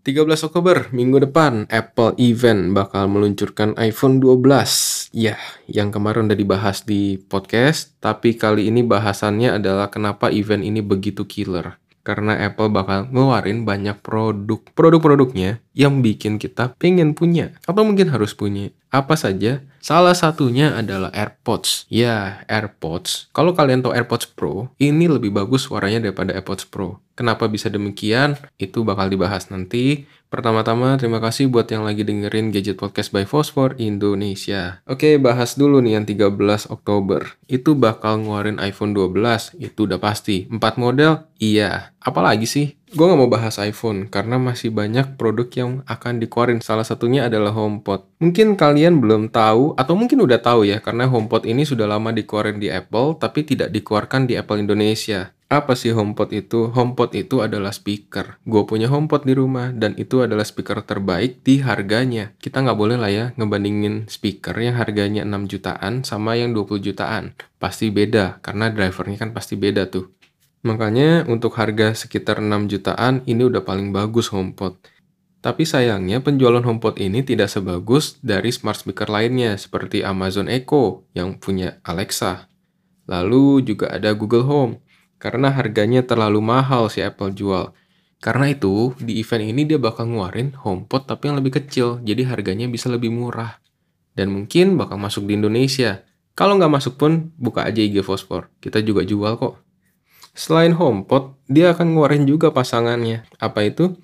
13 Oktober, minggu depan, Apple event bakal meluncurkan iPhone 12. Ya, yang kemarin udah dibahas di podcast, tapi kali ini bahasannya adalah kenapa event ini begitu killer. Karena Apple bakal ngeluarin banyak produk. Produk-produknya yang bikin kita pengen punya. Atau mungkin harus punya. Apa saja? Salah satunya adalah AirPods. Ya, AirPods. Kalau kalian tahu AirPods Pro, ini lebih bagus suaranya daripada AirPods Pro. Kenapa bisa demikian? Itu bakal dibahas nanti. Pertama-tama, terima kasih buat yang lagi dengerin Gadget Podcast by Fosfor Indonesia. Oke, bahas dulu nih yang 13 Oktober. Itu bakal ngeluarin iPhone 12, itu udah pasti. 4 model? Iya. Apalagi sih? Gue gak mau bahas iPhone, karena masih banyak produk yang akan dikeluarin. Salah satunya adalah HomePod. Mungkin kalian belum tahu, atau mungkin udah tahu ya, karena HomePod ini sudah lama dikeluarin di Apple, tapi tidak dikeluarkan di Apple Indonesia. Apa sih HomePod itu? HomePod itu adalah speaker. Gue punya HomePod di rumah dan itu adalah speaker terbaik di harganya. Kita nggak boleh lah ya ngebandingin speaker yang harganya 6 jutaan sama yang 20 jutaan. Pasti beda karena drivernya kan pasti beda tuh. Makanya untuk harga sekitar 6 jutaan ini udah paling bagus HomePod. Tapi sayangnya penjualan HomePod ini tidak sebagus dari smart speaker lainnya seperti Amazon Echo yang punya Alexa. Lalu juga ada Google Home karena harganya terlalu mahal si Apple jual. Karena itu, di event ini dia bakal ngeluarin HomePod tapi yang lebih kecil, jadi harganya bisa lebih murah. Dan mungkin bakal masuk di Indonesia. Kalau nggak masuk pun, buka aja IG Fosfor. Kita juga jual kok. Selain HomePod, dia akan ngeluarin juga pasangannya. Apa itu?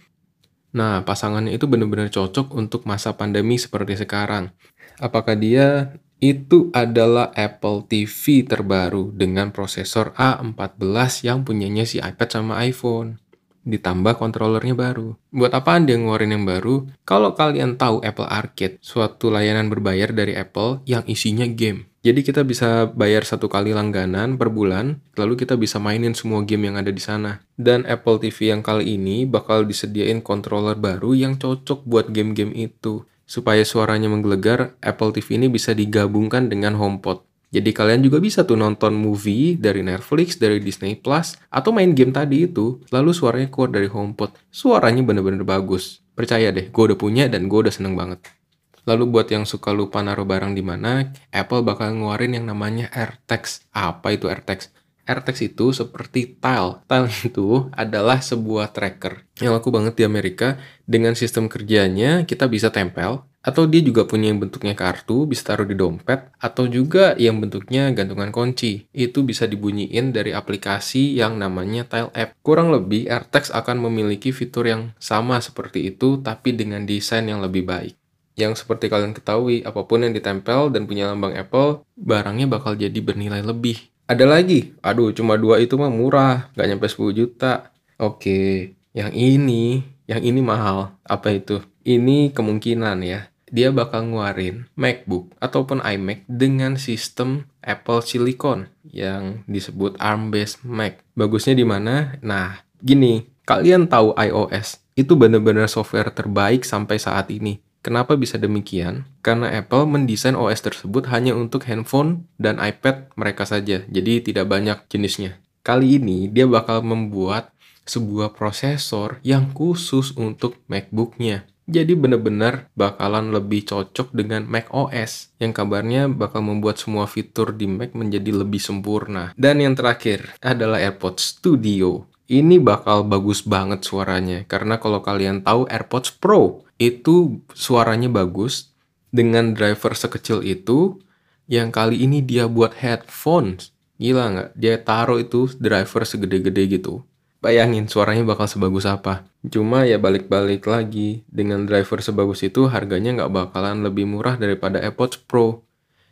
Nah, pasangannya itu benar-benar cocok untuk masa pandemi seperti sekarang. Apakah dia itu adalah Apple TV terbaru dengan prosesor A14 yang punyanya si iPad sama iPhone. Ditambah kontrolernya baru. Buat apaan dia ngeluarin yang baru? Kalau kalian tahu Apple Arcade, suatu layanan berbayar dari Apple yang isinya game. Jadi kita bisa bayar satu kali langganan per bulan, lalu kita bisa mainin semua game yang ada di sana. Dan Apple TV yang kali ini bakal disediain controller baru yang cocok buat game-game itu. Supaya suaranya menggelegar, Apple TV ini bisa digabungkan dengan HomePod. Jadi kalian juga bisa tuh nonton movie dari Netflix, dari Disney Plus, atau main game tadi itu, lalu suaranya keluar dari HomePod. Suaranya bener-bener bagus. Percaya deh, gue udah punya dan gue udah seneng banget. Lalu buat yang suka lupa naruh barang di mana, Apple bakal ngeluarin yang namanya AirTags. Apa itu AirTags? AirTags itu seperti tile. Tile itu adalah sebuah tracker yang laku banget di Amerika. Dengan sistem kerjanya, kita bisa tempel, atau dia juga punya yang bentuknya kartu, bisa taruh di dompet, atau juga yang bentuknya gantungan kunci. Itu bisa dibunyiin dari aplikasi yang namanya Tile App. Kurang lebih, AirTags akan memiliki fitur yang sama seperti itu, tapi dengan desain yang lebih baik yang seperti kalian ketahui, apa pun yang ditempel dan punya lambang Apple, barangnya bakal jadi bernilai lebih. Ada lagi, aduh cuma dua itu mah murah, gak nyampe 10 juta. Oke, yang ini, yang ini mahal. Apa itu? Ini kemungkinan ya, dia bakal ngeluarin MacBook ataupun iMac dengan sistem Apple Silicon yang disebut ARM-based Mac. Bagusnya di mana? Nah, gini, kalian tahu iOS, itu benar-benar software terbaik sampai saat ini Kenapa bisa demikian? Karena Apple mendesain OS tersebut hanya untuk handphone dan iPad mereka saja, jadi tidak banyak jenisnya. Kali ini dia bakal membuat sebuah prosesor yang khusus untuk MacBooknya. Jadi benar-benar bakalan lebih cocok dengan Mac OS yang kabarnya bakal membuat semua fitur di Mac menjadi lebih sempurna. Dan yang terakhir adalah AirPods Studio. Ini bakal bagus banget suaranya karena kalau kalian tahu AirPods Pro itu suaranya bagus dengan driver sekecil itu. Yang kali ini dia buat headphones. Gila nggak? Dia taruh itu driver segede-gede gitu. Bayangin suaranya bakal sebagus apa. Cuma ya balik-balik lagi dengan driver sebagus itu harganya nggak bakalan lebih murah daripada AirPods Pro.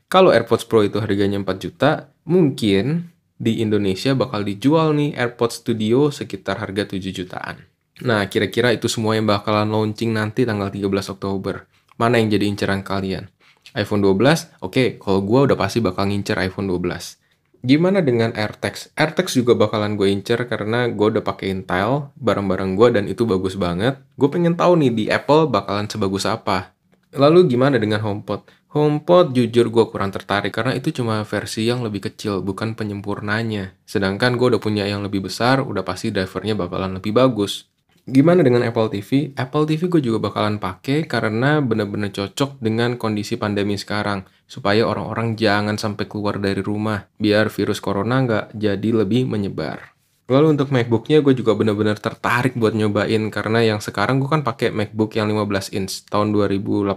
Kalau AirPods Pro itu harganya 4 juta mungkin di Indonesia bakal dijual nih AirPods Studio sekitar harga 7 jutaan Nah, kira-kira itu semua yang bakalan launching nanti tanggal 13 Oktober. Mana yang jadi inceran kalian? iPhone 12? Oke, okay, kalau gue udah pasti bakal ngincer iPhone 12. Gimana dengan AirTags? AirTags juga bakalan gue incer karena gue udah pakein tile barang-barang gue dan itu bagus banget. Gue pengen tahu nih di Apple bakalan sebagus apa. Lalu gimana dengan HomePod? HomePod jujur gue kurang tertarik karena itu cuma versi yang lebih kecil, bukan penyempurnanya. Sedangkan gue udah punya yang lebih besar, udah pasti drivernya bakalan lebih bagus. Gimana dengan Apple TV? Apple TV gue juga bakalan pakai karena bener-bener cocok dengan kondisi pandemi sekarang. Supaya orang-orang jangan sampai keluar dari rumah. Biar virus corona nggak jadi lebih menyebar. Lalu untuk MacBooknya gue juga bener-bener tertarik buat nyobain karena yang sekarang gue kan pakai MacBook yang 15 inch tahun 2018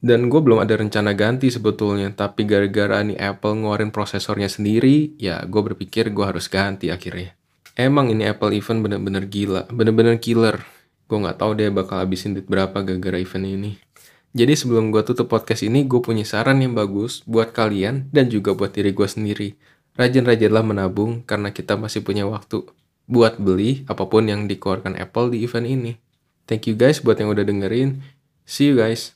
dan gue belum ada rencana ganti sebetulnya tapi gara-gara nih Apple ngeluarin prosesornya sendiri ya gue berpikir gue harus ganti akhirnya. Emang ini Apple event bener-bener gila, bener-bener killer. Gue nggak tahu dia bakal habisin duit berapa gara-gara event ini. Jadi sebelum gue tutup podcast ini, gue punya saran yang bagus buat kalian dan juga buat diri gue sendiri. Rajin-rajinlah menabung karena kita masih punya waktu buat beli apa pun yang dikeluarkan Apple di event ini. Thank you guys buat yang udah dengerin. See you guys.